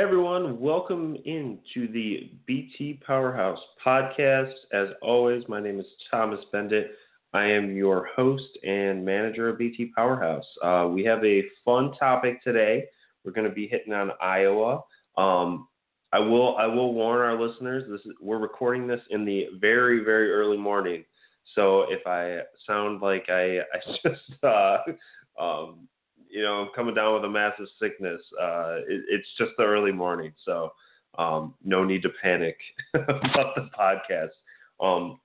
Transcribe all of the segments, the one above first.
Everyone, welcome into the BT Powerhouse podcast. As always, my name is Thomas Beindit. I am your host and manager of BT Powerhouse. Uh, we have a fun topic today. We're going to be hitting on Iowa. Um, I will I will warn our listeners. This is, we're recording this in the very very early morning, so if I sound like I I just uh, um, you know, I'm coming down with a massive sickness. Uh, it, it's just the early morning, so um, no need to panic about the podcast. Um,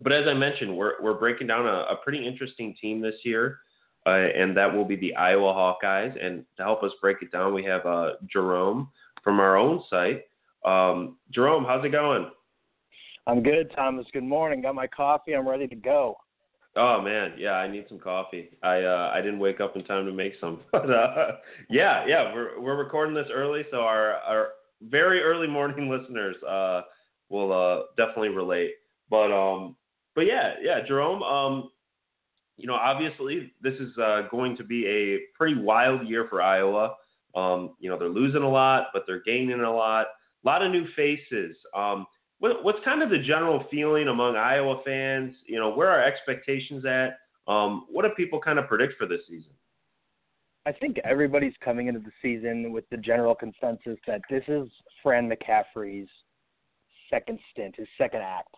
but as I mentioned, we're we're breaking down a, a pretty interesting team this year, uh, and that will be the Iowa Hawkeyes. And to help us break it down, we have uh, Jerome from our own site. Um, Jerome, how's it going? I'm good, Thomas. Good morning. Got my coffee. I'm ready to go. Oh man, yeah, I need some coffee. I uh, I didn't wake up in time to make some, but uh, yeah, yeah, we're we're recording this early, so our our very early morning listeners uh, will uh, definitely relate. But um, but yeah, yeah, Jerome, um, you know, obviously this is uh, going to be a pretty wild year for Iowa. Um, you know, they're losing a lot, but they're gaining a lot. A lot of new faces. Um, what, what's kind of the general feeling among Iowa fans? You know, where are expectations at? Um, what do people kind of predict for this season? I think everybody's coming into the season with the general consensus that this is Fran McCaffery's second stint, his second act.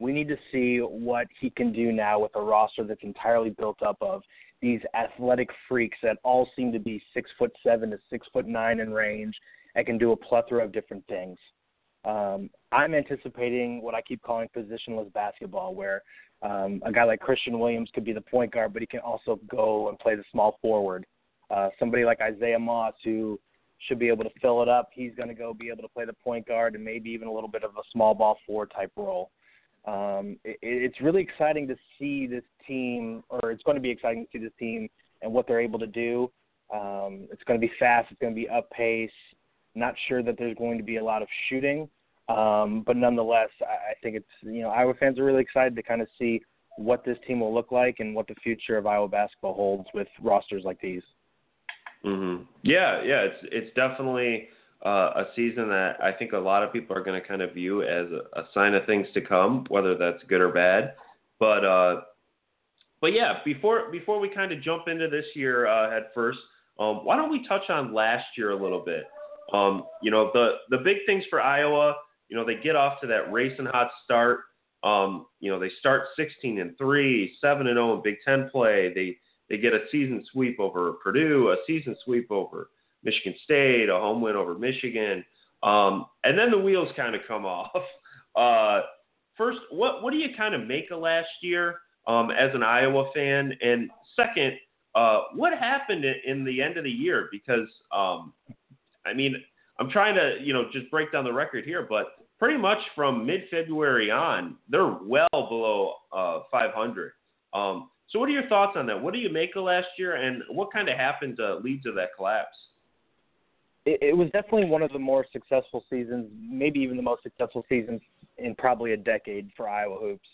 We need to see what he can do now with a roster that's entirely built up of these athletic freaks that all seem to be six foot seven to six foot nine in range and can do a plethora of different things. Um, I'm anticipating what I keep calling positionless basketball, where um, a guy like Christian Williams could be the point guard, but he can also go and play the small forward. Uh, somebody like Isaiah Moss, who should be able to fill it up, he's going to go be able to play the point guard and maybe even a little bit of a small ball four type role. Um, it, it's really exciting to see this team, or it's going to be exciting to see this team and what they're able to do. Um, it's going to be fast. It's going to be up pace. Not sure that there's going to be a lot of shooting, um, but nonetheless, I, think it's you know Iowa fans are really excited to kind of see what this team will look like and what the future of Iowa basketball holds with rosters like these. Mm-hmm. Yeah, yeah, it's it's definitely uh, a season that I think a lot of people are going to kind of view as a, a, sign of things to come, whether that's good or bad. But uh, but yeah, before before we kind of jump into this year uh, head first, um, why don't we touch on last year a little bit? Um, you know, the the big things for Iowa, you know, they get off to that racing hot start. Um, you know, they start 16 and three, seven and 0 in Big Ten play. They they get a season sweep over Purdue, a season sweep over Michigan State, a home win over Michigan, um, and then the wheels kind of come off. Uh, first, what what do you kind of make of last year um, as an Iowa fan? And second, uh, what happened in the end of the year? Because um, I mean, I'm trying to, you know, just break down the record here, but pretty much from mid-February on, they're well below uh, 500. Um, so, what are your thoughts on that? What do you make of last year, and what kind of happened to lead to that collapse? It, it was definitely one of the more successful seasons, maybe even the most successful seasons in probably a decade for Iowa hoops.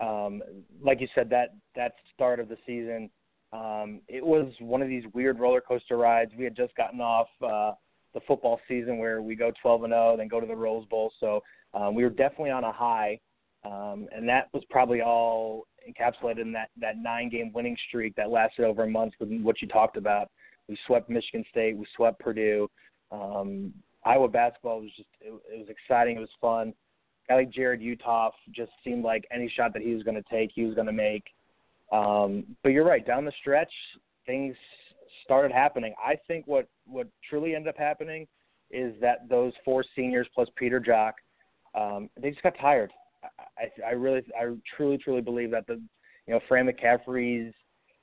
Um, like you said, that that start of the season, um, it was one of these weird roller coaster rides. We had just gotten off. Uh, the football season where we go 12 and 0, then go to the Rose Bowl. So um, we were definitely on a high, um, and that was probably all encapsulated in that that nine game winning streak that lasted over a month. With what you talked about, we swept Michigan State, we swept Purdue. Um, Iowa basketball was just it, it was exciting, it was fun. Guy like Jarrod Uthoff just seemed like any shot that he was going to take, he was going to make. Um, but you're right, down the stretch, things started happening. I think what what truly ended up happening is that those four seniors plus Peter Jok, um, they just got tired. I, I really, I truly, truly believe that the, you know, Fran McCaffery's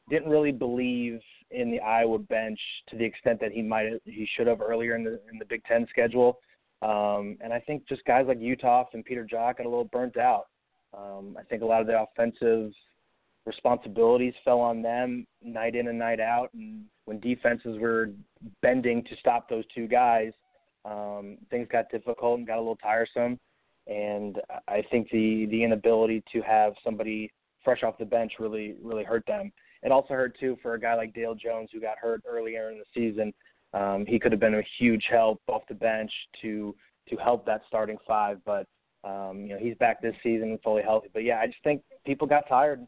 didn't really believe in the Iowa bench to the extent that he might, he should have earlier in the in the Big Ten schedule. Um, and I think just guys like Uthoff and Peter Jok got a little burnt out. Um, I think a lot of the offensive responsibilities fell on them night in and night out, and when defenses were bending to stop those two guys, um, things got difficult and got a little tiresome. And I think the the inability to have somebody fresh off the bench really really hurt them. It also hurt too for a guy like Dale Jones who got hurt earlier in the season. Um, he could have been a huge help off the bench to to help that starting five, but um, you know he's back this season fully healthy. But yeah, I just think people got tired.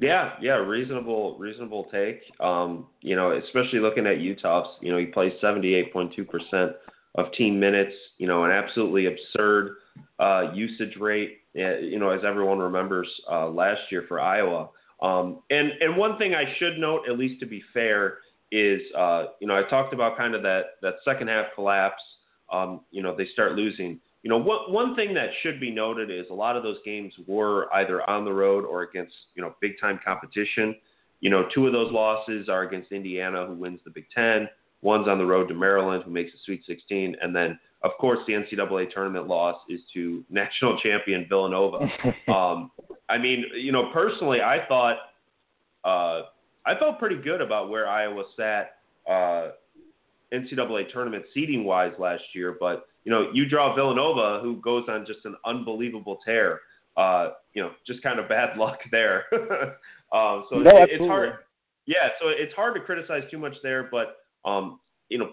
Yeah, yeah, reasonable, reasonable take. Um, you know, especially looking at Uthoff's, you know, he plays 78.2% of team minutes. You know, an absolutely absurd uh, usage rate. Uh, you know, as everyone remembers uh, last year for Iowa. Um, and and one thing I should note, at least to be fair, is uh, you know I talked about kind of that that second half collapse. Um, you know, they start losing. You know, one one thing that should be noted is a lot of those games were either on the road or against you know big time competition. You know, two of those losses are against Indiana, who wins the Big Ten. One's on the road to Maryland, who makes the Sweet 16, and then of course the NCAA tournament loss is to national champion Villanova. um, I mean, you know, personally, I thought uh, I felt pretty good about where Iowa sat uh, NCAA tournament seeding wise last year, but you know, you draw Villanova, who goes on just an unbelievable tear. Uh, you know, just kind of bad luck there. um, so no, it, it's hard. Yeah, so it's hard to criticize too much there, but um, you know,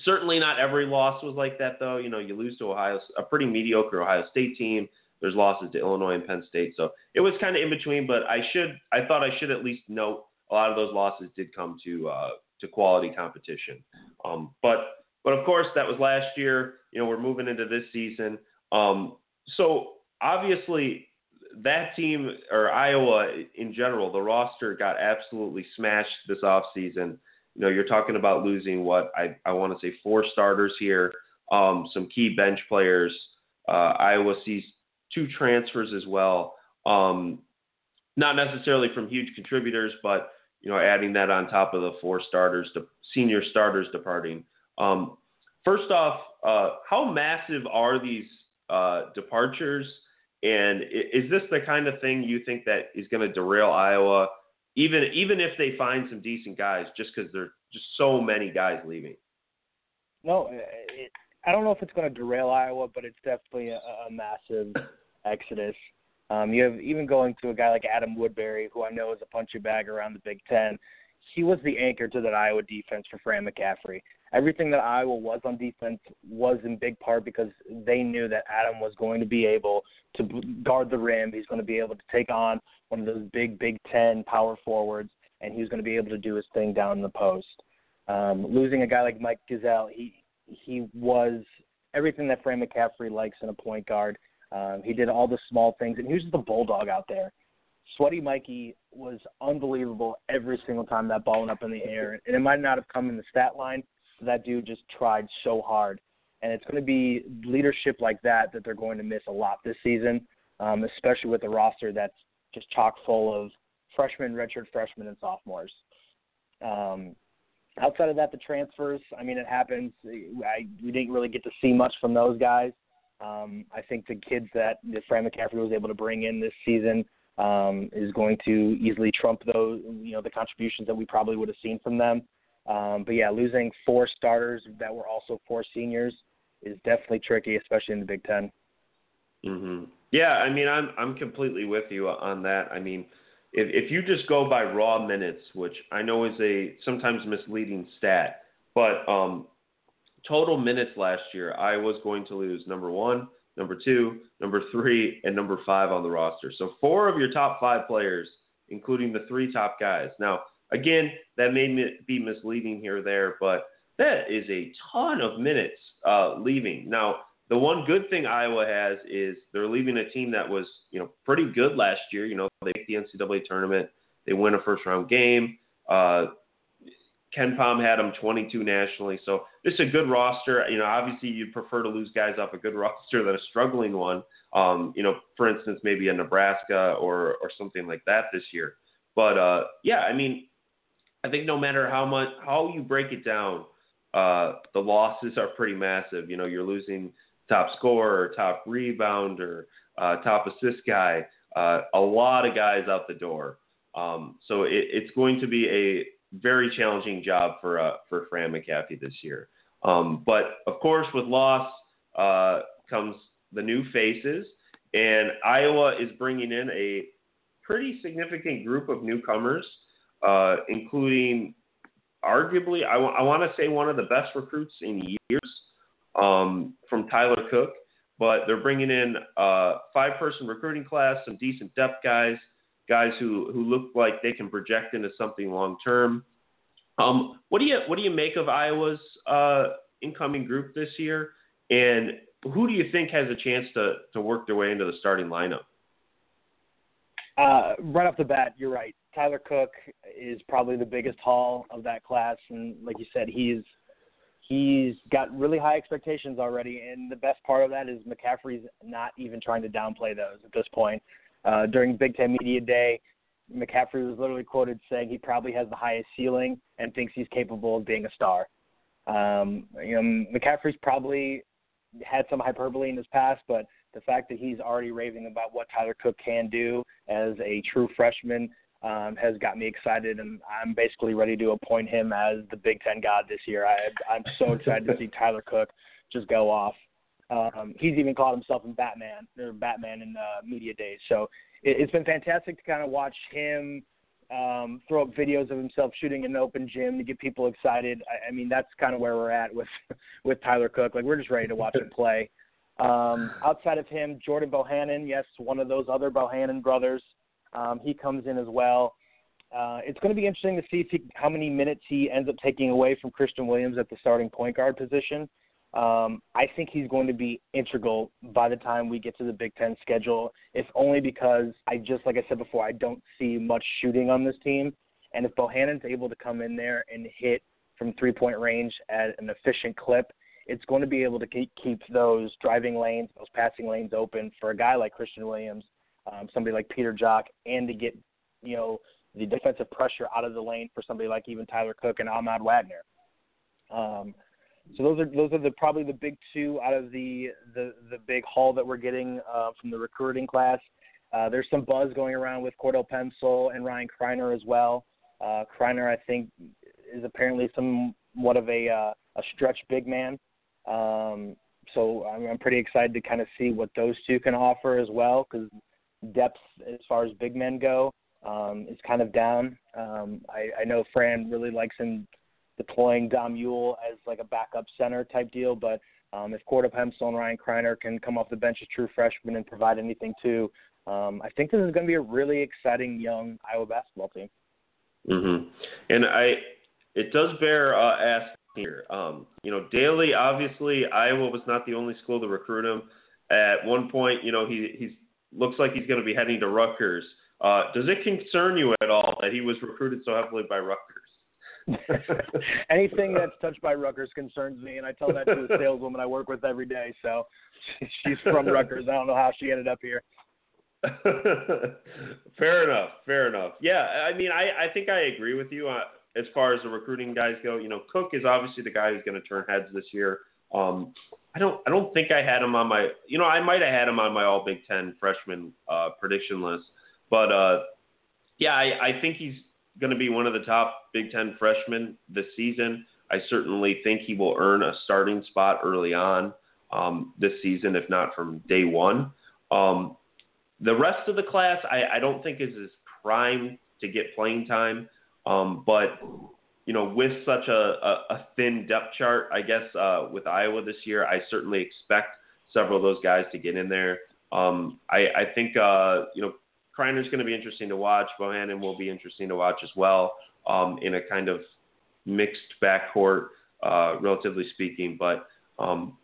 certainly not every loss was like that though. You know, you lose to Ohio, a pretty mediocre Ohio State team. There's losses to Illinois and Penn State, so it was kind of in between. But I should, I thought I should at least note a lot of those losses did come to uh, to quality competition. Um, but but of course, that was last year. You know, we're moving into this season. Um, so obviously, that team or Iowa in general, the roster got absolutely smashed this offseason. You know, you're talking about losing what I, I want to say four starters here, um, some key bench players. Uh, Iowa sees two transfers as well. Um, not necessarily from huge contributors, but you know, adding that on top of the four starters, the senior starters departing. Um, first off, uh, how massive are these uh, departures? And is this the kind of thing you think that is going to derail Iowa, even even if they find some decent guys, just because there's just so many guys leaving? No, it, I don't know if it's going to derail Iowa, but it's definitely a, a massive exodus. Um, you have even going to a guy like Adam Woodbury, who I know is a punchy bag around the Big Ten. He was the anchor to that Iowa defense for Fran McCaffery everything that Iowa was on defense was in big part because they knew that Adam was going to be able to guard the rim. He's going to be able to take on one of those big Big Ten power forwards, and he was going to be able to do his thing down in the post. Um, losing a guy like Mike Gesell, he he was everything that Fran McCaffery likes in a point guard. Um, he did all the small things, and he was just a bulldog out there. Sweaty Mikey was unbelievable every single time that ball went up in the air, and it might not have come in the stat line, that dude just tried so hard. And it's going to be leadership like that that they're going to miss a lot this season, um, especially with a roster that's just chock full of freshmen, redshirt freshmen, and sophomores. Um, outside of that, the transfers, I mean, it happens. I, we didn't really get to see much from those guys. Um, I think the kids that, that Fran McCaffery was able to bring in this season um, is going to easily trump those, you know, the contributions that we probably would have seen from them. Um, but yeah, losing four starters that were also four seniors is definitely tricky, especially in the Big 10 Mm-hmm. Yeah, I mean, I'm I'm completely with you on that. I mean, if if you just go by raw minutes, which I know is a sometimes misleading stat, but um, total minutes last year, I was going to lose number one, number two, number three, and number five on the roster. So four of your top five players, including the three top guys. Now Again, that may be misleading here or there, but that is a ton of minutes uh, leaving. Now, the one good thing Iowa has is they're leaving a team that was, you know, pretty good last year. You know, they make the NCAA tournament, they win a first round game. Uh, Palm had them 22 nationally, so it's a good roster. You know, obviously you'd prefer to lose guys off a good roster than a struggling one. Um, you know, for instance, maybe a Nebraska or or something like that this year. But uh, yeah, I mean, I think no matter how much how you break it down, uh, the losses are pretty massive. You know, you're losing top scorer, top rebounder, uh, top assist guy, uh, a lot of guys out the door. Um, so it, it's going to be a very challenging job for uh, for Fran McCaffery this year. Um, but of course, with loss uh, comes the new faces, and Iowa is bringing in a pretty significant group of newcomers uh, including arguably, I, w- I want to say one of the best recruits in years um, from Tyler Cook. But they're bringing in a five-person recruiting class, some decent depth guys, guys who who look like they can project into something long term. Um, what do you what do you make of Iowa's uh, incoming group this year, and who do you think has a chance to to work their way into the starting lineup? Uh, right off the bat, you're right. Tyler Cook is probably the biggest haul of that class, and like you said, he's he's got really high expectations already. And the best part of that is McCaffery's not even trying to downplay those at this point. Uh, during Big Ten Media Day, McCaffery was literally quoted saying he probably has the highest ceiling and thinks he's capable of being a star. Um, you know, McCaffery's probably had some hyperbole in his past, but the fact that he's already raving about what Tyler Cook can do as a true freshman um, has got me excited, and I'm basically ready to appoint him as the Big Ten god this year. I, I'm so excited to see Tyler Cook just go off. Um, he's even called himself in Batman or Batman in uh, media days. So it, it's been fantastic to kind of watch him um, throw up videos of himself shooting in an open gym to get people excited. I, I mean, that's kind of where we're at with with Tyler Cook. Like we're just ready to watch him play. Um, outside of him, Jordan Bohannon, yes, one of those other Bohannon brothers. Um, he comes in as well. Uh, it's going to be interesting to see if he, how many minutes he ends up taking away from Christian Williams at the starting point guard position. Um, I think he's going to be integral by the time we get to the Big Ten schedule, if only because I just, like I said before, I don't see much shooting on this team. And if Bohannon's able to come in there and hit from three point range at an efficient clip, it's going to be able to keep, keep those driving lanes, those passing lanes open for a guy like Christian Williams, um, somebody like Peter Jok, and to get, you know, the defensive pressure out of the lane for somebody like even Tyler Cook and Ahmad Wagner. Um, so those are those are the probably the big two out of the the, the big haul that we're getting uh, from the recruiting class. Uh, there's some buzz going around with Cordell Pemsl and Ryan Kriner as well. Uh, Kriner, I think, is apparently somewhat of a uh, a stretch big man. Um, so I'm, I'm pretty excited to kind of see what those two can offer as well, because depth as far as big men go um, is kind of down. Um, I, I know Fran really likes him deploying Dom Uhl as like a backup center type deal, but um, if Cordell Pemsl and Ryan Kriner can come off the bench as true freshmen and provide anything too, um, I think this is going to be a really exciting young Iowa basketball team. Mm-hmm. And I, it does bear uh, asking here. Um, you know, Daly obviously Iowa was not the only school to recruit him. At one point, you know, he he's looks like he's going to be heading to Rutgers. Uh, does it concern you at all that he was recruited so heavily by Rutgers? Anything that's touched by Rutgers concerns me, and I tell that to the saleswoman I work with every day. So she's from Rutgers. I don't know how she ended up here. fair enough. Fair enough. Yeah, I mean, I, I think I agree with you uh, as far as the recruiting guys go. You know, Cook is obviously the guy who's going to turn heads this year. Um, I don't I don't think I had him on my you know I might have had him on my All Big Ten freshman uh, prediction list, but uh, yeah, I, I think he's going to be one of the top Big Ten freshmen this season. I certainly think he will earn a starting spot early on um, this season, if not from day one. Um, the rest of the class, I, I don't think is as primed to get playing time, um, but you know, with such a, a, a thin depth chart, I guess uh, with Iowa this year, I certainly expect several of those guys to get in there. Um, I, I think uh, you know Kriner's going to be interesting to watch. Bohannon will be interesting to watch as well um, in a kind of mixed backcourt, uh, relatively speaking. But um,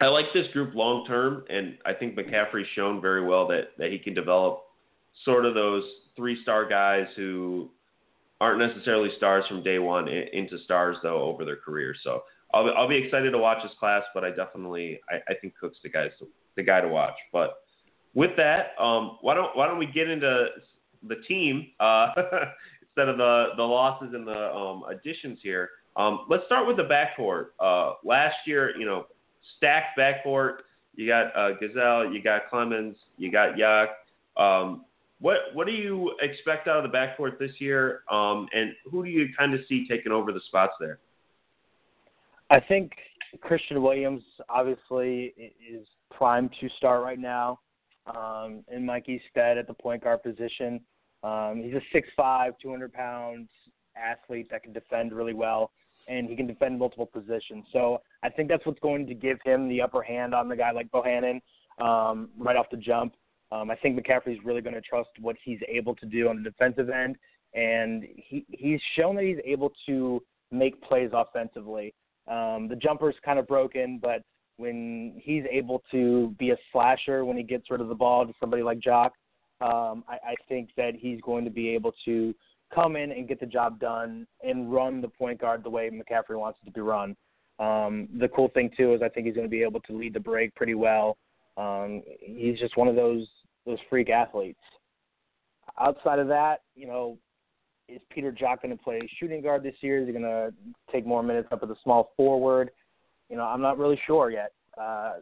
I like this group long term, and I think McCaffery's shown very well that that he can develop sort of those three star guys who aren't necessarily stars from day one into stars though over their career. So I'll, I'll be excited to watch this class, but I definitely I, I think Cook's the guy the guy to watch. But with that, um, why don't why don't we get into the team uh, instead of the the losses and the um, additions here? Um, let's start with the backcourt. Uh, last year, you know, stacked backcourt. You got uh, Gesell, you got Clemmons, you got Jok. Um, what what do you expect out of the backcourt this year? Um, and who do you kind of see taking over the spots there? I think Christian Williams obviously is primed to start right now um, and Mikey's stead at the point guard position. Um, he's a 6'5", 200 pounds athlete that can defend really well, and he can defend multiple positions. So I think that's what's going to give him the upper hand on the guy like Bohannon um, right off the jump. Um, I think McCaffery's really going to trust what he's able to do on the defensive end, and he he's shown that he's able to make plays offensively. Um, the jumper's kind of broken, but when he's able to be a slasher when he gets rid of the ball to somebody like Jok, um, I, I think that he's going to be able to come in and get the job done and run the point guard the way McCaffery wants it to be run. Um, the cool thing too is I think he's going to be able to lead the break pretty well. Um, he's just one of those those freak athletes. Outside of that, you know, is Peter Jok going to play shooting guard this year? Is he going to take more minutes up at the small forward? You know, I'm not really sure yet. Uh,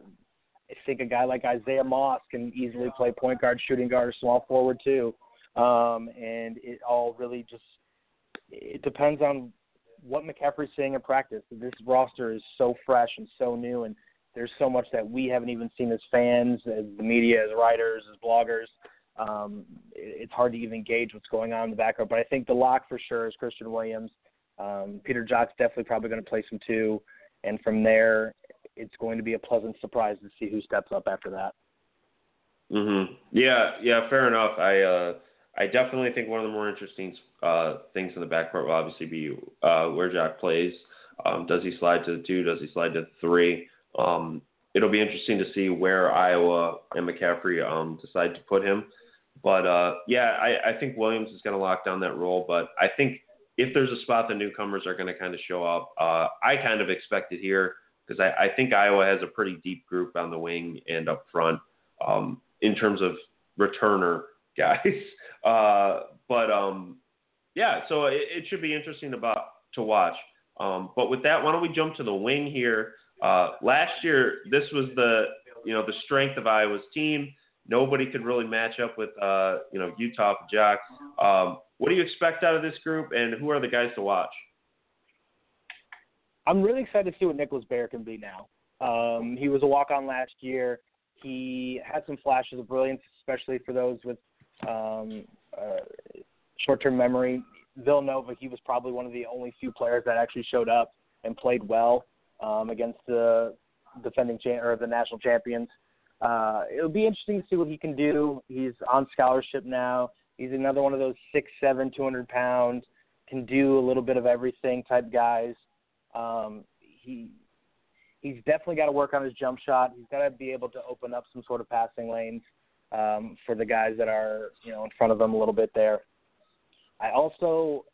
I think a guy like Isaiah Moss can easily play point guard, shooting guard, or small forward too. Um, and it all really just it depends on what McCaffery's saying in practice. This roster is so fresh and so new, and there's so much that we haven't even seen as fans, as the media, as writers, as bloggers. Um, it's hard to even gauge what's going on in the background. But I think the lock for sure is Christian Williams. Um, Peter Jok's definitely probably going to play some too, and from there, it's going to be a pleasant surprise to see who steps up after that. Mm-hmm. Yeah. Yeah. Fair enough. I uh, I definitely think one of the more interesting uh, things in the backcourt will obviously be uh, where Jok plays. Um, does he slide to the two? Does he slide to the three? Um, it'll be interesting to see where Iowa and McCaffery um, decide to put him. But uh, yeah, I, I think Williams is going to lock down that role. But I think if there's a spot the newcomers are going to kind of show up, uh, I kind of expect it here because I, I think Iowa has a pretty deep group on the wing and up front um, in terms of returner guys. Uh, but um, yeah, so it, it should be interesting about to watch. Um, but with that, why don't we jump to the wing here? Uh, last year, this was the you know the strength of Iowa's team. Nobody could really match up with uh, you know Utah Jocks. Um, what do you expect out of this group, and who are the guys to watch? I'm really excited to see what Nicholas Baer can be now. Um, he was a walk-on last year. He had some flashes of brilliance, especially for those with um, uh, short-term memory. Villanova, he was probably one of the only few players that actually showed up and played well um, against the defending cha- or the national champions. Uh, it'll be interesting to see what he can do. He's on scholarship now. He's another one of those six, seven, two hundred pounds, can do a little bit of everything type guys. Um, he he's definitely got to work on his jump shot. He's got to be able to open up some sort of passing lanes um, for the guys that are you know in front of him a little bit there. I also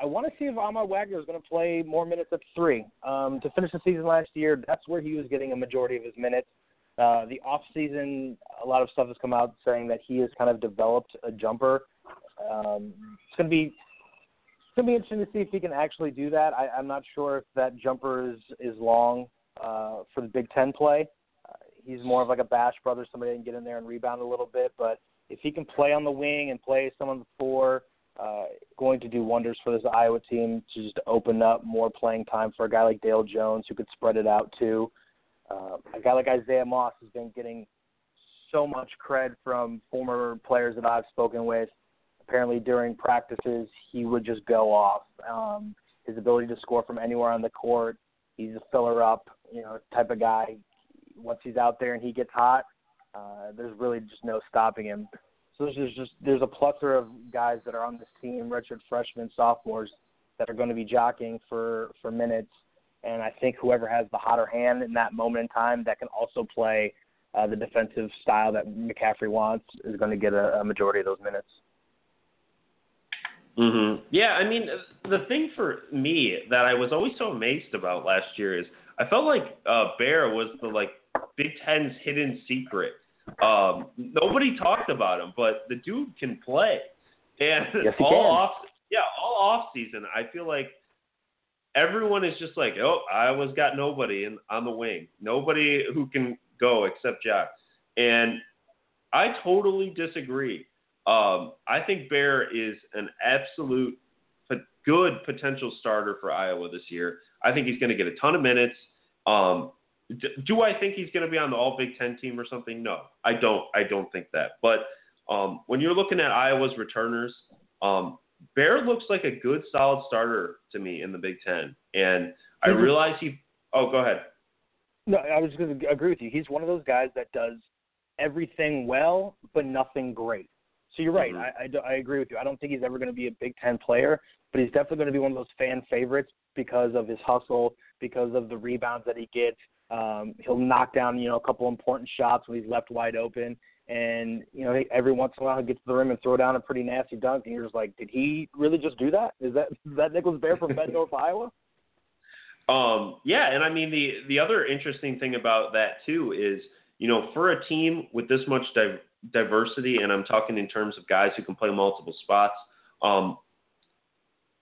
I want to see if Ahmad Wagner is going to play more minutes at three. Um, to finish the season last year, that's where he was getting a majority of his minutes. Uh, the off season, a lot of stuff has come out saying that he has kind of developed a jumper. Um, it's going to be it's going to be interesting to see if he can actually do that. I, I'm not sure if that jumper is is long uh, for the Big Ten play. Uh, he's more of like a Bash brother, somebody that can get in there and rebound a little bit. But if he can play on the wing and play some on the four, uh, going to do wonders for this Iowa team to just open up more playing time for a guy like Dale Jones who could spread it out too. Uh, a guy like Isaiah Moss has been getting so much cred from former players that I've spoken with. Apparently, during practices, he would just go off. Um, his ability to score from anywhere on the court, he's a filler up, you know, type of guy. Once he's out there and he gets hot, uh, there's really just no stopping him. So there's just there's a plethora of guys that are on this team, redshirt freshmen, sophomores, that are going to be jockeying for for minutes. And I think whoever has the hotter hand in that moment in time that can also play uh, the defensive style that McCaffery wants is going to get a, a majority of those minutes. Mm-hmm. Yeah, I mean, the thing for me that I was always so amazed about last year is I felt like uh, Baer was the like Big Ten's hidden secret. Um, nobody talked about him, but the dude can play. And yes, all can. off, yeah, all off season, I feel like everyone is just like, oh, Iowa's got nobody in, on the wing, nobody who can go except Jack. And I totally disagree. Um, I think Baer is an absolute good potential starter for Iowa this year. I think he's going to get a ton of minutes. Um, do I think he's going to be on the All Big Ten team or something? No, I don't. I don't think that. But um, when you're looking at Iowa's returners, um, Baer looks like a good, solid starter to me in the Big Ten, and I realize he. Oh, go ahead. No, I was going to agree with you. He's one of those guys that does everything well, but nothing great. So you're right. Mm-hmm. I, I, I agree with you. I don't think he's ever going to be a Big Ten player, but he's definitely going to be one of those fan favorites because of his hustle, because of the rebounds that he gets. Um, he'll knock down, you know, a couple important shots when he's left wide open. And, you know, every once in a while he gets to the rim and throw down a pretty nasty dunk. And you're just like, did he really just do that? Is that is that Nicholas Baer from Bettendorf, Iowa? Um, yeah, and I mean the the other interesting thing about that too is, you know, for a team with this much di- diversity, and I'm talking in terms of guys who can play multiple spots, um,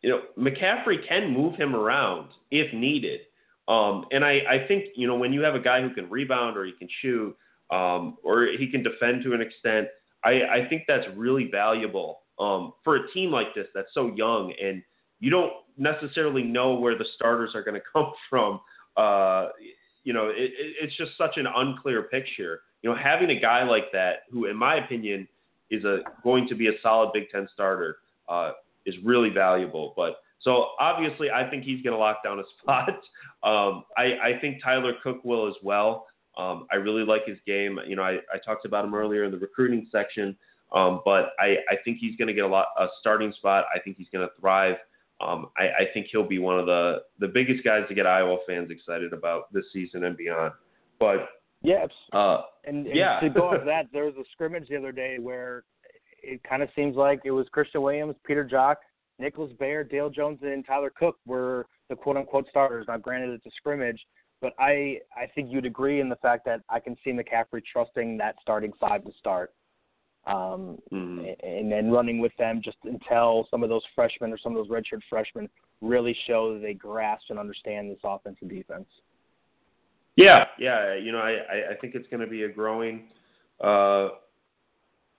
you know, McCaffery can move him around if needed. Um, and I, I think, you know, when you have a guy who can rebound or he can shoot um, or he can defend to an extent, I, I think that's really valuable um, for a team like this that's so young and you don't necessarily know where the starters are going to come from. Uh, you know, it, it's just such an unclear picture. You know, having a guy like that, who, in my opinion, is a going to be a solid Big Ten starter, uh, is really valuable. But so obviously, I think he's going to lock down a spot. Um, I, I think Tyler Cook will as well. Um, I really like his game. You know, I, I talked about him earlier in the recruiting section, um, but I, I think he's going to get a lot a starting spot. I think he's going to thrive. Um, I, I think he'll be one of the the biggest guys to get Iowa fans excited about this season and beyond. But yes, uh, and, and yeah. to go off that, there was a scrimmage the other day where it kind of seems like it was Christian Williams, Peter Jok, Nicholas Baer, Dale Jones, and Tyler Cook were the quote unquote starters. Now, granted, it's a scrimmage, but I I think you'd agree in the fact that I can see McCaffery trusting that starting five to start um, mm-hmm. and then running with them just until some of those freshmen or some of those redshirt freshmen really show that they grasp and understand this offense and defense. Yeah, yeah, you know, I I think it's going to be a growing uh,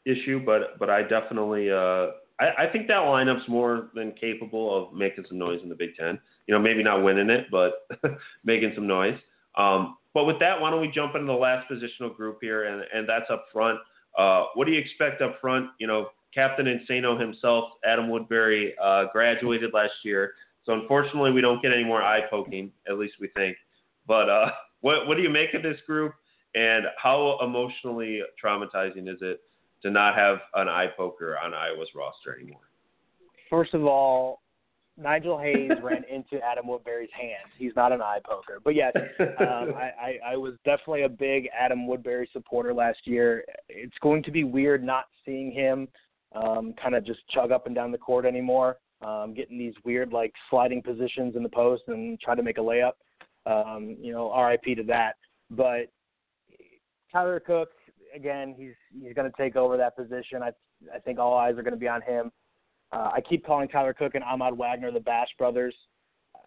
issue, but but I definitely uh, I, I think that lineup's more than capable of making some noise in the Big Ten. You know, maybe not winning it, but making some noise. Um, but with that, why don't we jump into the last positional group here, and and that's up front. Uh, what do you expect up front? You know, Captain Insano himself, Adam Woodbury, uh, graduated last year. So unfortunately, we don't get any more eye poking, at least we think. But uh, what what do you make of this group, and how emotionally traumatizing is it to not have an eye poker on Iowa's roster anymore? First of all, Nigel Hayes ran into Adam Woodbury's hand. He's not an eye poker, but yes, um, I, I, I was definitely a big Adam Woodbury supporter last year. It's going to be weird not seeing him um, kind of just chug up and down the court anymore, um, getting these weird like sliding positions in the post and try to make a layup. Um, you know, RIP to that. But Tyler Cook, again, he's he's going to take over that position. I I think all eyes are going to be on him. Uh, I keep calling Tyler Cook and Ahmad Wagner the Bash brothers,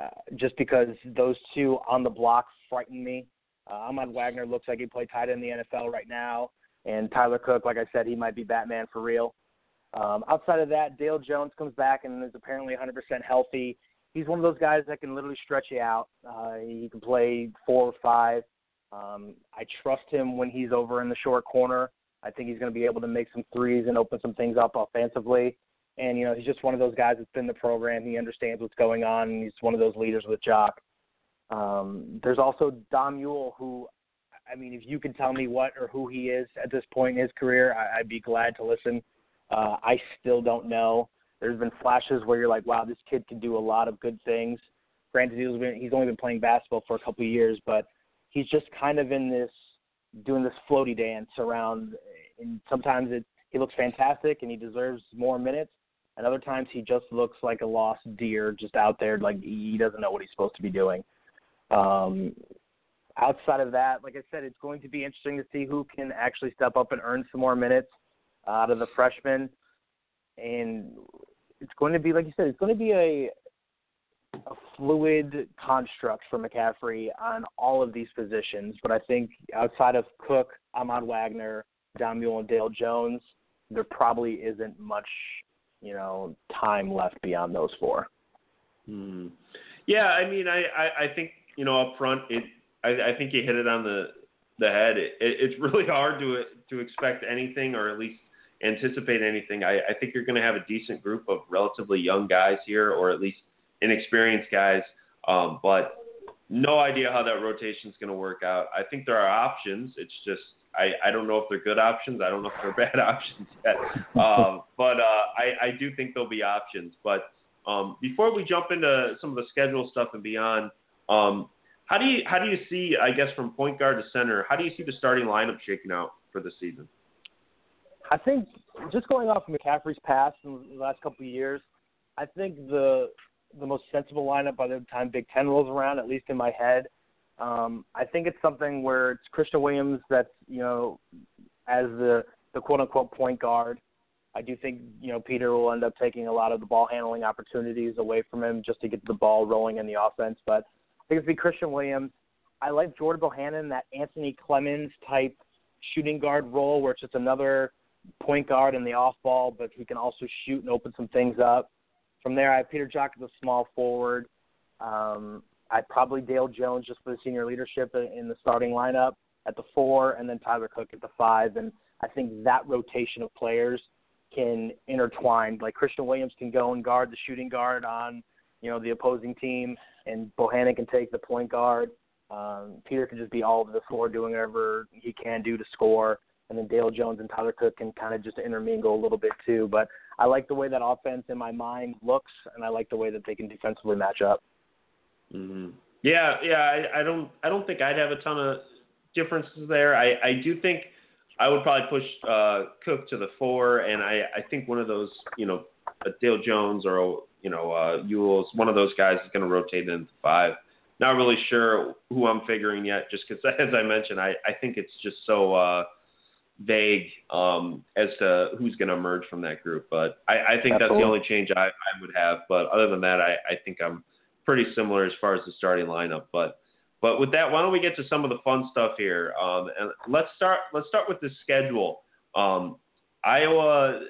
uh, just because those two on the block frighten me. Uh, Ahmad Wagner looks like he played tight end in the NFL right now, and Tyler Cook, like I said, he might be Batman for real. Um, outside of that, Dale Jones comes back and is apparently 100% healthy. He's one of those guys that can literally stretch you out. Uh, he can play four or five. Um, I trust him when he's over in the short corner. I think he's going to be able to make some threes and open some things up offensively. And you know, he's just one of those guys that's been the program. He understands what's going on, and he's one of those leaders with Jok. Um, there's also Dom Uhl, who, I mean, if you can tell me what or who he is at this point in his career, I, I'd be glad to listen. Uh, I still don't know. There's been flashes where you're like, wow, this kid can do a lot of good things. Granted, he's been he's only been playing basketball for a couple of years, but he's just kind of in this doing this floaty dance around. And sometimes it he looks fantastic and he deserves more minutes. And other times he just looks like a lost deer, just out there, like he doesn't know what he's supposed to be doing. Um, outside of that, like I said, it's going to be interesting to see who can actually step up and earn some more minutes out of the freshmen. And it's going to be, like you said, it's going to be a a fluid construct for McCaffery on all of these positions. But I think outside of Cook, Ahmad Wagner, Dom Uhl, and Dale Jones, there probably isn't much, you know, time left beyond those four. Hmm. Yeah, I mean, I, I, I think you know up front, it I, I think you hit it on the the head. It, it, it's really hard to to expect anything, or at least anticipate anything. I, I think you're going to have a decent group of relatively young guys here, or at least inexperienced guys. Um, but no idea how that rotation is going to work out. I think there are options. It's just I, I don't know if they're good options. I don't know if they're bad options yet. Um, but uh, I, I do think there'll be options. But um, before we jump into some of the schedule stuff and beyond, um, how do you how do you see I guess from point guard to center? How do you see the starting lineup shaking out for the season? I think just going off of McCaffery's past in the last couple of years, I think the the most sensible lineup by the time Big Ten rolls around, at least in my head. Um, I think it's something where it's Christian Williams that's you know as the the quote unquote point guard. I do think you know Peter will end up taking a lot of the ball handling opportunities away from him just to get the ball rolling in the offense. But I think it's be Christian Williams. I like Jordan Bohannon, that Anthony Clemmons type shooting guard role, where it's just another point guard in the off ball, but he can also shoot and open some things up. From there, I have Peter Jok as a small forward. Um, I probably Dale Jones just for the senior leadership in the starting lineup at the four, and then Tyler Cook at the five. And I think that rotation of players can intertwine. Like Christian Williams can go and guard the shooting guard on, you know, the opposing team, and Bohannon can take the point guard. Um, Peter can just be all over the floor doing whatever he can do to score and then Dale Jones and Tyler Cook can kind of just intermingle a little bit too. But I like the way that offense in my mind looks, and I like the way that they can defensively match up. Mm-hmm. Yeah, yeah. I, I don't, I don't think I'd have a ton of differences there. I, I do think I would probably push uh, Cook to the four, and I, I think one of those, you know, Dale Jones or you know uh, Uhl's, one of those guys is going to rotate into five. Not really sure who I'm figuring yet, just because, as I mentioned, I, I think it's just so. Uh, vague um, as to who's going to emerge from that group. But I, I think Absolutely. that's the only change I, I would have. But other than that, I, I think I'm pretty similar as far as the starting lineup. But but with that, why don't we get to some of the fun stuff here? Um, and let's start let's start with the schedule. Um, Iowa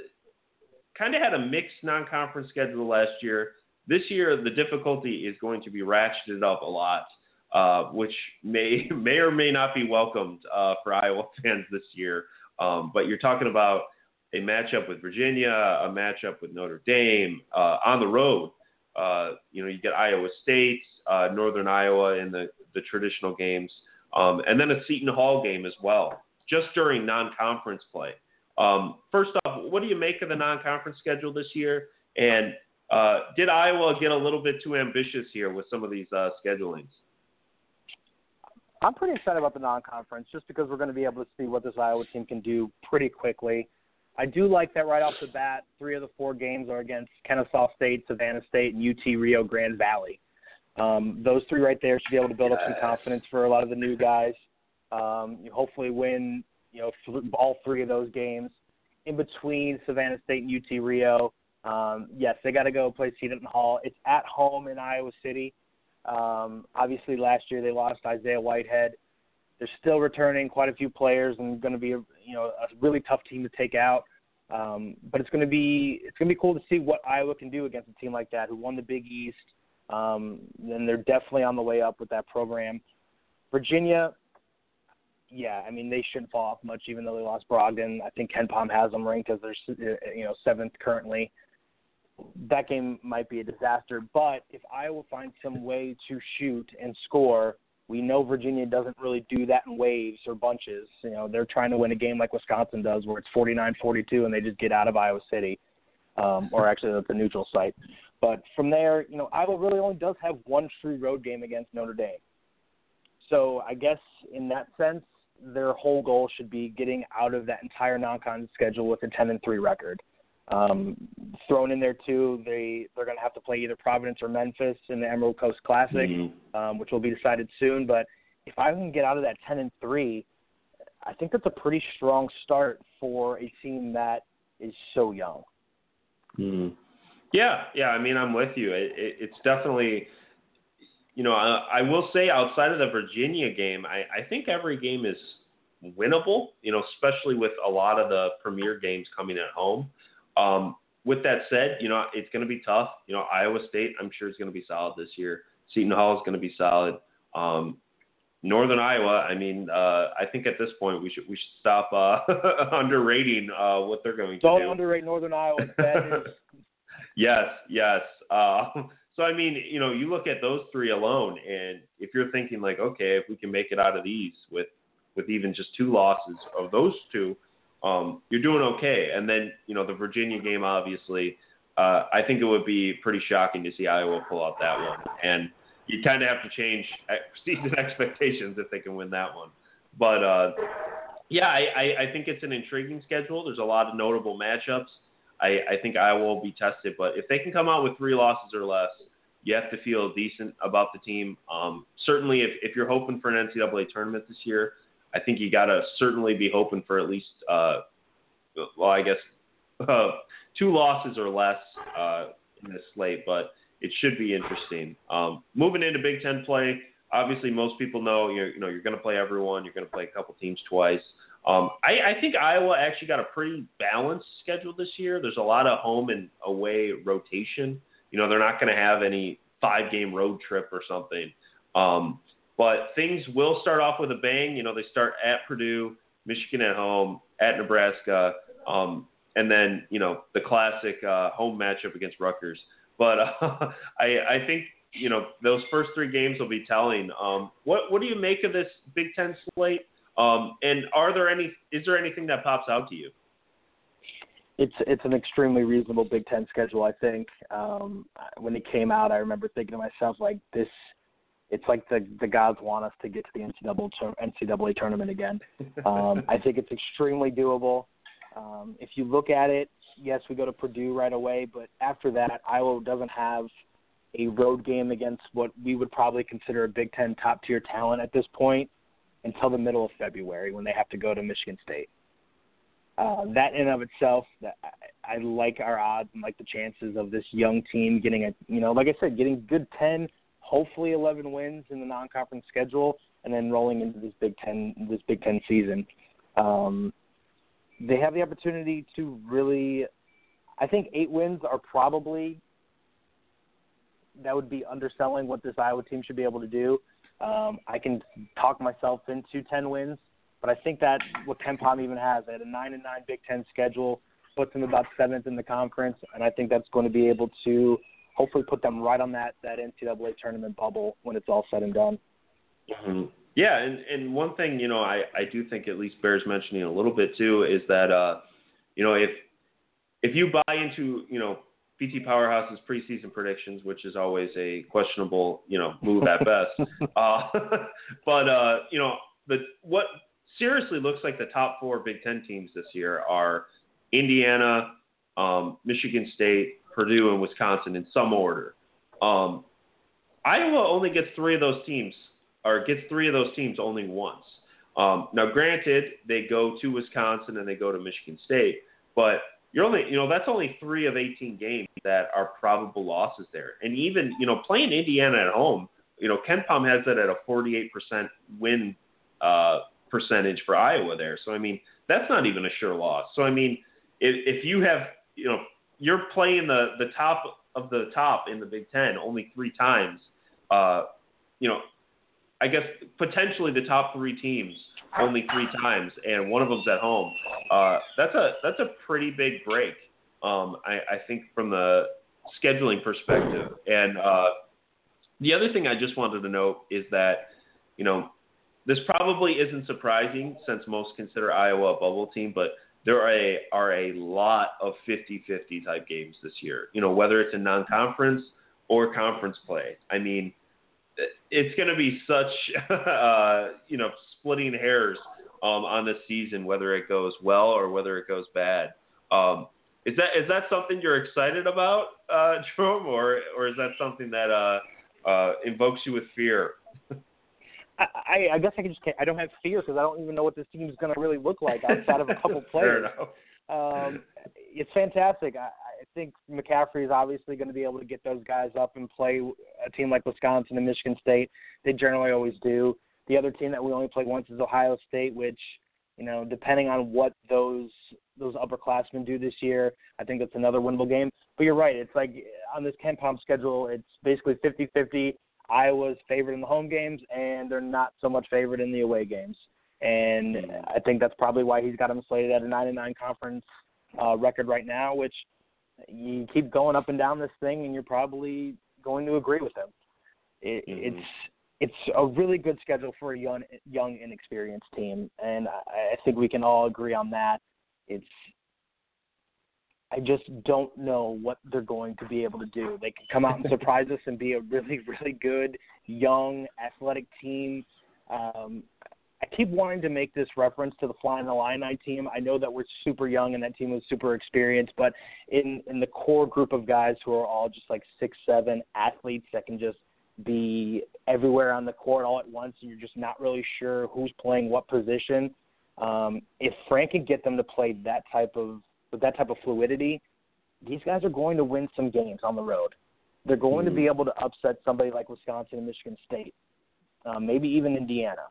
kind of had a mixed non-conference schedule last year. This year, the difficulty is going to be ratcheted up a lot. Uh, which may may or may not be welcomed uh, for Iowa fans this year. Um, but you're talking about a matchup with Virginia, a matchup with Notre Dame uh, on the road. Uh, you know, you get Iowa State, uh, Northern Iowa in the, the traditional games, um, and then a Seton Hall game as well, just during non-conference play. Um, first off, what do you make of the non-conference schedule this year? And uh, did Iowa get a little bit too ambitious here with some of these uh, schedulings? I'm pretty excited about the non-conference just because we're going to be able to see what this Iowa team can do pretty quickly. I do like that right off the bat. Three of the four games are against Kennesaw State, Savannah State, and UT Rio Grande Valley. Um, those three right there should be able to build up some confidence for a lot of the new guys. Um, you hopefully win, you know, all three of those games. In between Savannah State and UT Rio, um, yes, they got to go play Seton Hall. It's at home in Iowa City. Um, obviously, last year they lost Isaiah Whitehead. They're still returning quite a few players and going to be a, you know a really tough team to take out. Um, but it's going to be it's going to be cool to see what Iowa can do against a team like that who won the Big East. Um, and they're definitely on the way up with that program. Virginia, yeah, I mean they shouldn't fall off much, even though they lost Brogdon. I think KenPom has them ranked as their you know seventh currently that game might be a disaster. But if Iowa finds some way to shoot and score, we know Virginia doesn't really do that in waves or bunches. You know, they're trying to win a game like Wisconsin does, where it's 49-42 and they just get out of Iowa City, um, or actually at the neutral site. But from there, you know, Iowa really only does have one true road game against Notre Dame. So I guess in that sense, their whole goal should be getting out of that entire non-con schedule with a 10 and 3 record. Um, thrown in there too, they they're going to have to play either Providence or Memphis in the Emerald Coast Classic, mm-hmm. um, which will be decided soon. But if I can get out of that ten and three, I think that's a pretty strong start for a team that is so young. Mm-hmm. Yeah, yeah. I mean, I'm with you. It, it, it's definitely, you know, I, I will say outside of the Virginia game, I, I think every game is winnable. You know, especially with a lot of the premier games coming at home. Um, with that said, you know, it's going to be tough. You know, Iowa State, I'm sure is going to be solid this year. Seton Hall is going to be solid. Um, Northern Iowa. I mean, uh, I think at this point we should we should stop uh, underrating uh, what they're going to Don't do. Don't underrate Northern Iowa. Yes, yes. Uh, so I mean, you know, you look at those three alone, and if you're thinking like, okay, if we can make it out of these with with even just two losses of those two, um, you're doing okay. And then you know the Virginia game, obviously, uh, I think it would be pretty shocking to see Iowa pull out that one, and you kind of have to change season expectations if they can win that one. But uh, yeah, I, I, I think it's an intriguing schedule. There's a lot of notable matchups. I, I think Iowa will be tested, but if they can come out with three losses or less, you have to feel decent about the team. Um, certainly, if, if you're hoping for an NCAA tournament this year, I think you got to certainly be hoping for at least, uh, well, I guess, uh, two losses or less uh, in this slate. But it should be interesting. Um, moving into Big Ten play, obviously most people know you're you know you're going to play everyone. You're going to play a couple teams twice. Um, I, I think Iowa actually got a pretty balanced schedule this year. There's a lot of home and away rotation. You know they're not going to have any five game road trip or something. Um, but things will start off with a bang. You know they start at Purdue, Michigan at home, at Nebraska, um, and then you know the classic uh, home matchup against Rutgers. But uh, I, I think you know those first three games will be telling. Um, what what do you make of this Big Ten slate? Um, and are there any? Is there anything that pops out to you? It's it's an extremely reasonable Big Ten schedule. I think um, when it came out, I remember thinking to myself like this. It's like the the gods want us to get to the NCAA NCAA tournament again. Um, I think it's extremely doable. Um, if you look at it, yes, we go to Purdue right away, but after that, Iowa doesn't have a road game against what we would probably consider a Big Ten top tier talent at this point until the middle of February when they have to go to Michigan State. Uh, that in and of itself, that I, I like our odds and like the chances of this young team getting a, you know, like I said, getting good ten, hopefully eleven wins in the non-conference schedule, and then rolling into this Big Ten this Big Ten season. Um, they have the opportunity to really. I think eight wins are probably that would be underselling what this Iowa team should be able to do. Um, I can talk myself into ten wins, but I think that what KenPom even has, they had a nine and nine Big Ten schedule, puts them about seventh in the conference, and I think that's going to be able to hopefully put them right on that that NCAA tournament bubble when it's all said and done. Mm-hmm. Yeah, and and one thing you know I I do think at least bears mentioning a little bit too is that uh you know if if you buy into you know BT Powerhouse's preseason predictions, which is always a questionable you know move at best, uh, but uh you know the what seriously looks like the top four Big Ten teams this year are Indiana, um, Michigan State, Purdue, and Wisconsin in some order. Um, Iowa only gets three of those teams or gets three of those teams only once. Um, now, granted, they go to Wisconsin and they go to Michigan State, but you're only, you know, that's only three of 18 games that are probable losses there. And even, you know, playing Indiana at home, you know, KenPom has that at a 48% win uh, percentage for Iowa there. So, I mean, that's not even a sure loss. So, I mean, if, if you have, you know, you're playing the, the top of the top in the Big Ten only three times, uh, you know, I guess potentially the top three teams only three times, and one of them's at home. Uh, that's a that's a pretty big break. Um, I, I think from the scheduling perspective, and uh, the other thing I just wanted to note is that you know this probably isn't surprising since most consider Iowa a bubble team, but there are a, are a lot of 50-50 type games this year. You know whether it's a non-conference or conference play. I mean it's going to be such, uh, you know, splitting hairs um, on the season, whether it goes well or whether it goes bad. Um, is that is that something you're excited about, uh, Jerome, or or is that something that uh, uh, invokes you with fear? I, I guess I can just I don't have fear because I don't even know what this team is going to really look like outside of a couple players. Um, it's fantastic. I, I think McCaffery is obviously going to be able to get those guys up and play a team like Wisconsin and Michigan State. They generally always do. The other team that we only play once is Ohio State, which you know, depending on what those those upperclassmen do this year, I think that's another winnable game. But you're right. It's like on this KenPom schedule, it's basically 50-50. Iowa's favored in the home games, and they're not so much favored in the away games. And I think that's probably why he's got them slated at a nine and nine conference uh, record right now. Which you keep going up and down this thing, and you're probably going to agree with him. It, mm-hmm. It's it's a really good schedule for a young young inexperienced team, and I, I think we can all agree on that. It's I just don't know what they're going to be able to do. They can come out and surprise us and be a really, really good, young, athletic team. Um, I keep wanting to make this reference to the Flying Illini team. I know that we're super young and that team was super experienced, but in in the core group of guys who are all just like six, seven athletes that can just be everywhere on the court all at once, and you're just not really sure who's playing what position. Um, if Fran can get them to play that type of with that type of fluidity, these guys are going to win some games on the road. They're going mm-hmm. to be able to upset somebody like Wisconsin and Michigan State, uh, maybe even Indiana.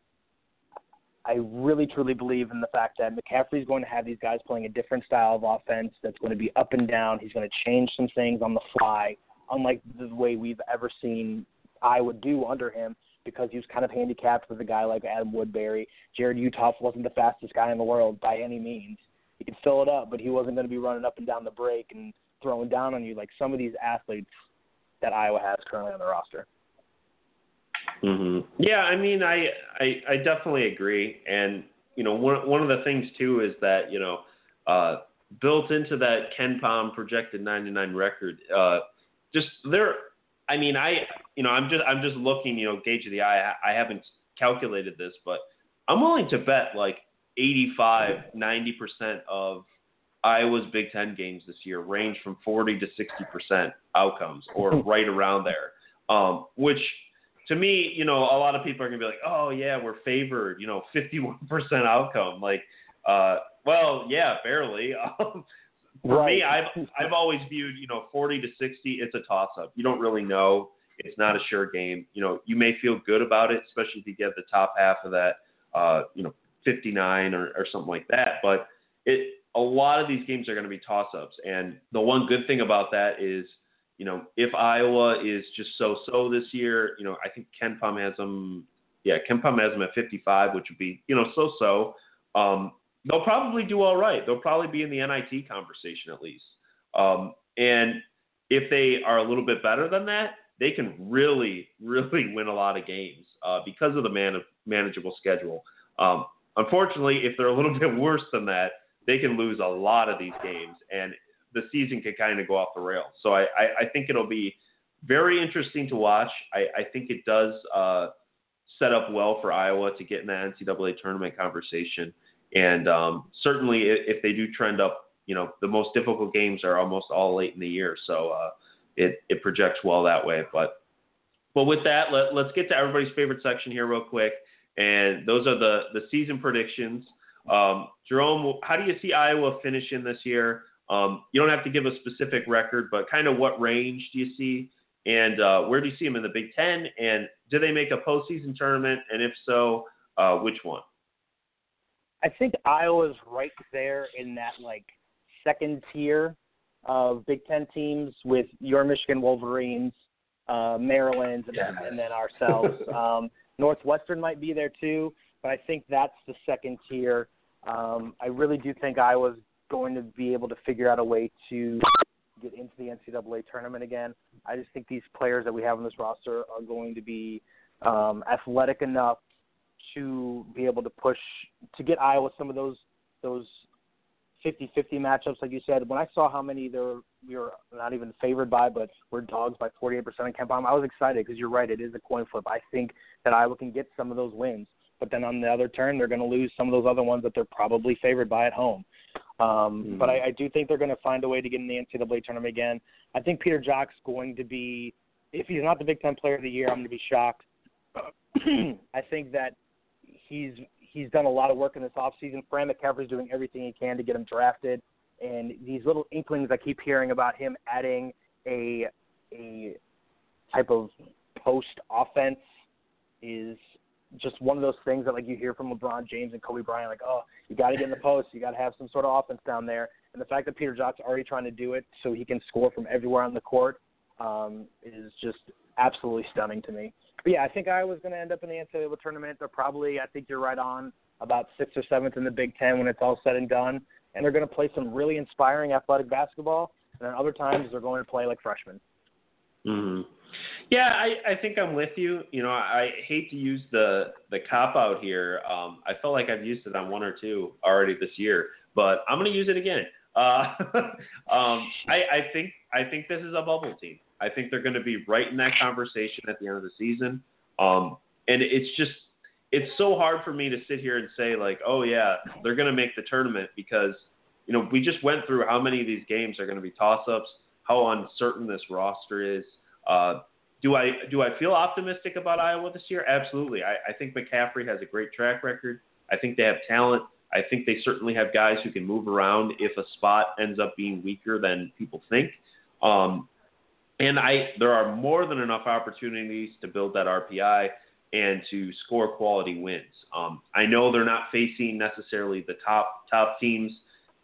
I really truly believe in the fact that McCaffery is going to have these guys playing a different style of offense that's going to be up and down. He's going to change some things on the fly, unlike the way we've ever seen Iowa do under him because he was kind of handicapped with a guy like Adam Woodbury. Jarrod Uthoff wasn't the fastest guy in the world by any means he could fill it up, but he wasn't going to be running up and down the break and throwing down on you like some of these athletes that Iowa has currently on the roster. Mhm. Yeah, I mean, I, I I definitely agree, and you know, one one of the things too is that you know, uh, built into that KenPom projected 99 record, uh, just there. I mean, I you know, I'm just I'm just looking, you know, gauge of the eye. I haven't calculated this, but I'm willing to bet like 85, 90% of Iowa's Big Ten games this year range from 40 to 60% outcomes or right around there. Um, which to me, you know, a lot of people are going to be like, oh, yeah, we're favored, you know, 51% outcome. Like, uh, well, yeah, barely. For right. me, I've, I've always viewed, you know, 40 to 60, it's a toss up. You don't really know. It's not a sure game. You know, you may feel good about it, especially if you get the top half of that, uh, you know, 59 or, or something like that. But it a lot of these games are going to be toss ups. And the one good thing about that is, you know, if Iowa is just so so this year, you know, I think KenPom has them. Yeah, KenPom has them at 55, which would be, you know, so so. Um, they'll probably do all right. They'll probably be in the NIT conversation at least. Um, and if they are a little bit better than that, they can really, really win a lot of games uh, because of the man- manageable schedule. Um, Unfortunately, if they're a little bit worse than that, they can lose a lot of these games, and the season can kind of go off the rails. So I, I, I think it'll be very interesting to watch. I, I think it does uh, set up well for Iowa to get in the NCAA tournament conversation. And um, certainly, if they do trend up, you know, the most difficult games are almost all late in the year, so uh, it it projects well that way. But but with that, let, let's get to everybody's favorite section here real quick. And those are the, the season predictions. Um, Jerome, how do you see Iowa finishing this year? Um, you don't have to give a specific record, but kind of what range do you see? And uh, where do you see them in the Big Ten? And do they make a postseason tournament? And if so, uh, which one? I think Iowa's right there in that like second tier of Big Ten teams with your Michigan Wolverines, uh, Maryland, and, yeah. then, and then ourselves. um, Northwestern might be there too, but I think that's the second tier. Um, I really do think Iowa's going to be able to figure out a way to get into the NCAA tournament again. I just think these players that we have on this roster are going to be um, athletic enough to be able to push to get Iowa some of those those 50-50 matchups, like you said. When I saw how many there we were not even favored by, but we're dogs by 48% in KenPom, I was excited because you're right, it is a coin flip. I think that Iowa can get some of those wins, but then on the other turn, they're going to lose some of those other ones that they're probably favored by at home. Um, mm-hmm. But I, I do think they're going to find a way to get in the NCAA tournament again. I think Peter Jok's going to be, if he's not the Big Ten Player of the Year, I'm going to be shocked. I think that he's he's done a lot of work in this offseason. Fran McCaffery's doing everything he can to get him drafted. And these little inklings I keep hearing about him adding a a type of post offense is just one of those things that like you hear from LeBron James and Kobe Bryant, like, oh, you got to get in the post, you got to have some sort of offense down there. And the fact that Peter Jok's already trying to do it so he can score from everywhere on the court um, is just absolutely stunning to me. but yeah, I think Iowa's going to end up in the NCAA tournament. They're probably, I think you're right on, about sixth or seventh in the Big Ten when it's all said and done. And they're going to play some really inspiring athletic basketball. And then other times they're going to play like freshmen. Mm-hmm. Yeah, I, I think I'm with you. You know, I hate to use the the cop out here. Um, I felt like I've used it on one or two already this year, but I'm going to use it again. Uh, um, I, I think I think this is a bubble team. I think they're going to be right in that conversation at the end of the season. Um, and it's just it's so hard for me to sit here and say like, oh yeah, they're going to make the tournament because you know we just went through how many of these games are going to be toss ups, how uncertain this roster is. Uh, do I do I feel optimistic about Iowa this year? Absolutely. I, I think McCaffery has a great track record. I think they have talent. I think they certainly have guys who can move around if a spot ends up being weaker than people think. Um, and I there are more than enough opportunities to build that RPI and to score quality wins. Um, I know they're not facing necessarily the top top teams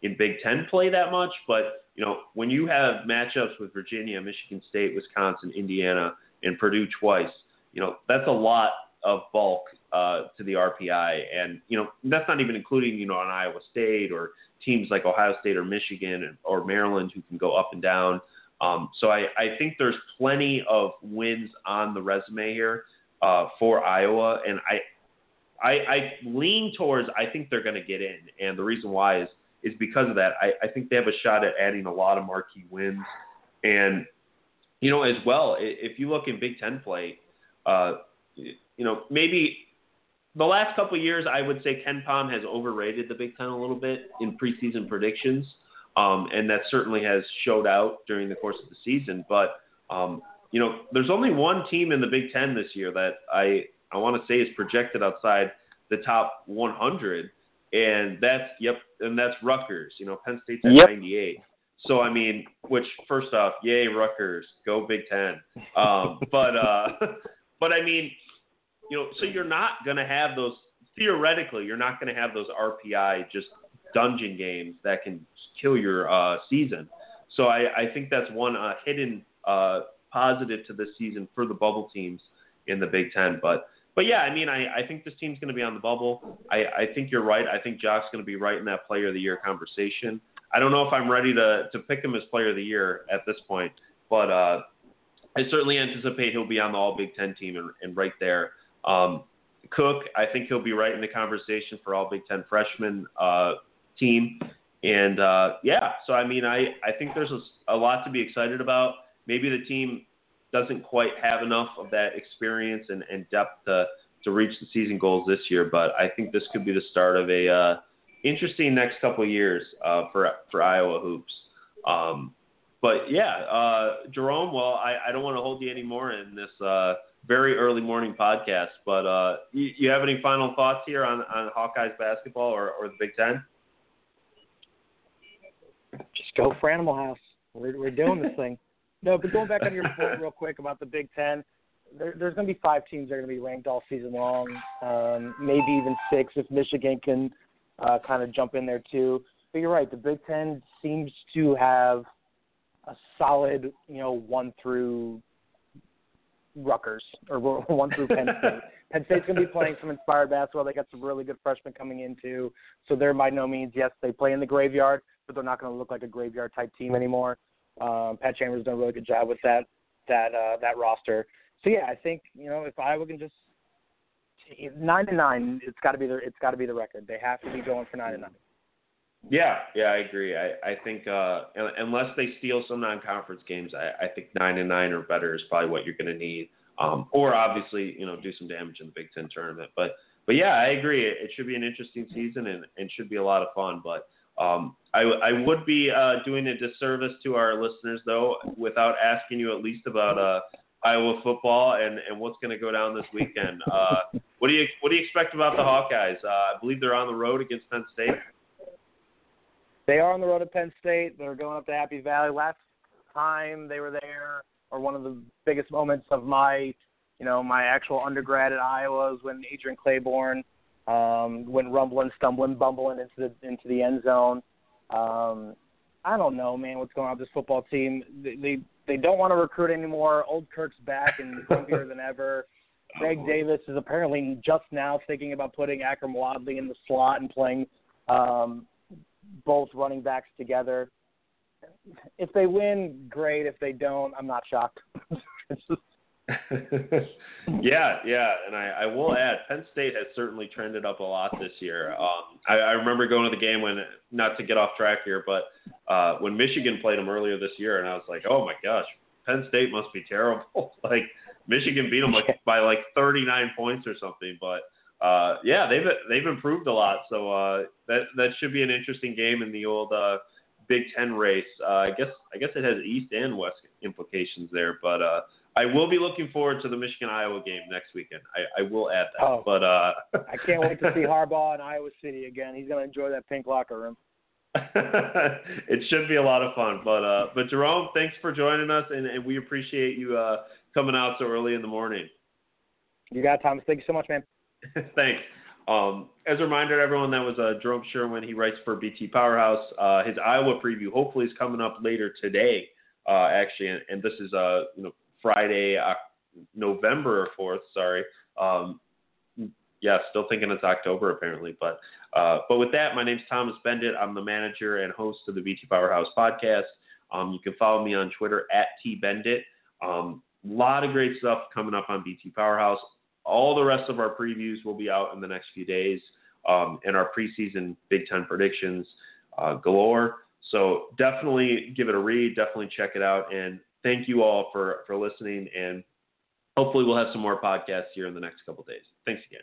in Big Ten play that much, but you know when you have matchups with Virginia, Michigan State, Wisconsin, Indiana, and Purdue twice, you know that's a lot of bulk uh, to the RPI, and you know that's not even including you know an Iowa State or teams like Ohio State or Michigan or Maryland who can go up and down. Um, so I, I think there's plenty of wins on the resume here uh, for Iowa, and I, I, I lean towards I think they're going to get in, and the reason why is is because of that. I, I think they have a shot at adding a lot of marquee wins, and you know as well if you look in Big Ten play, uh, you know maybe the last couple of years I would say KenPom has overrated the Big Ten a little bit in preseason predictions. Um, and that certainly has showed out during the course of the season. But um, you know, there's only one team in the Big Ten this year that I I want to say is projected outside the top 100, and that's yep, and that's Rutgers. You know, Penn State's at yep. 98. So I mean, which first off, yay Rutgers, go Big Ten. Um, but uh, but I mean, you know, so you're not gonna have those theoretically, you're not gonna have those RPI just dungeon games that can kill your uh, season. So I, I think that's one uh, hidden uh, positive to this season for the bubble teams in the Big Ten. But but yeah, I mean, I, I think this team's going to be on the bubble. I, I think you're right. I think Jok's going to be right in that Player of the Year conversation. I don't know if I'm ready to to pick him as Player of the Year at this point, but uh, I certainly anticipate he'll be on the All Big Ten team and, and right there. Um, Cook, I think he'll be right in the conversation for All Big Ten freshman uh, team. And uh, yeah, so I mean, I, I think there's a, a lot to be excited about. Maybe the team doesn't quite have enough of that experience and, and depth to, to reach the season goals this year, but I think this could be the start of a uh, interesting next couple of years uh, for for Iowa hoops. Um, but yeah, uh, Jerome. Well, I, I don't want to hold you anymore in this uh, very early morning podcast, but uh, you, you have any final thoughts here on, on Hawkeyes basketball or, or the Big Ten? just go for Animal House. We're we're doing this thing. No, but going back on your point real quick about the Big Ten, there, there's going to be five teams that are going to be ranked all season long, um, maybe even six if Michigan can uh, kind of jump in there too. But you're right, the Big Ten seems to have a solid, you know, one through Rutgers or one through Penn State. Penn State's going to be playing some inspired basketball. They got some really good freshmen coming in too, so they're by no means yes they play in the graveyard, but they're not going to look like a graveyard type team anymore. Um, Pat Chambers done a really good job with that that uh, that roster. So yeah, I think you know if Iowa can just nine to nine, it's got to be the it's got to be the record. They have to be going for nine to nine. Yeah, yeah, I agree. I I think uh, unless they steal some non-conference games, I, I think nine and nine or better is probably what you're going to need. Um, or obviously, you know, do some damage in the Big Ten tournament. But but yeah, I agree. It, it should be an interesting season and, and should be a lot of fun. But um, I, I would be uh, doing a disservice to our listeners, though, without asking you at least about uh, Iowa football and, and what's going to go down this weekend. Uh, what do you what do you expect about the Hawkeyes? Uh, I believe they're on the road against Penn State. They are on the road at Penn State. They're going up to Happy Valley. Last time they were there, or one of the biggest moments of my, you know, my actual undergrad at Iowa was when Adrian Clayborn um, went rumbling, stumbling, bumbling into the into the end zone. Um, I don't know, man, what's going on with this football team. They they, they don't want to recruit anymore. Old Kirk's back and hungrier than ever. Greg oh, Davis is apparently just now thinking about putting Akrum Wadley in the slot and playing um, both running backs together. If they win, great. If they don't, I'm not shocked. yeah, yeah, and I, I will add, Penn State has certainly trended up a lot this year. Um, I, I remember going to the game when, not to get off track here, but uh, when Michigan played them earlier this year, and I was like, oh my gosh, Penn State must be terrible. like Michigan beat them like by like 39 points or something, but uh, yeah, they've they've improved a lot. So uh, that that should be an interesting game in the old uh, Big Ten race. Uh, I guess I guess it has East and West implications there, but uh, I will be looking forward to the Michigan Iowa game next weekend. I, I will add that. Oh, but uh, I can't wait to see Harbaugh in Iowa City again. He's going to enjoy that pink locker room. it should be a lot of fun. But uh, but Jerome, thanks for joining us, and, and we appreciate you uh, coming out so early in the morning. You got it, Thomas. Thank you so much, man. thanks. Um, as a reminder to everyone, that was uh, Jerome Sherwin. He writes for BT Powerhouse. Uh, his Iowa preview hopefully is coming up later today, uh, actually, and, and, this is uh, you know Friday, uh, November 4th, sorry. Um, yeah, still thinking it's October apparently. But uh, but with that, my name's Thomas Beindit. I'm the manager and host of the BT Powerhouse podcast. Um, you can follow me on Twitter at tbeindit. A um, lot of great stuff coming up on BT Powerhouse. All the rest of our previews will be out in the next few days, um, and our preseason Big Ten predictions uh, galore. So definitely give it a read. Definitely check it out. And thank you all for, for listening. And hopefully we'll have some more podcasts here in the next couple days. Thanks again.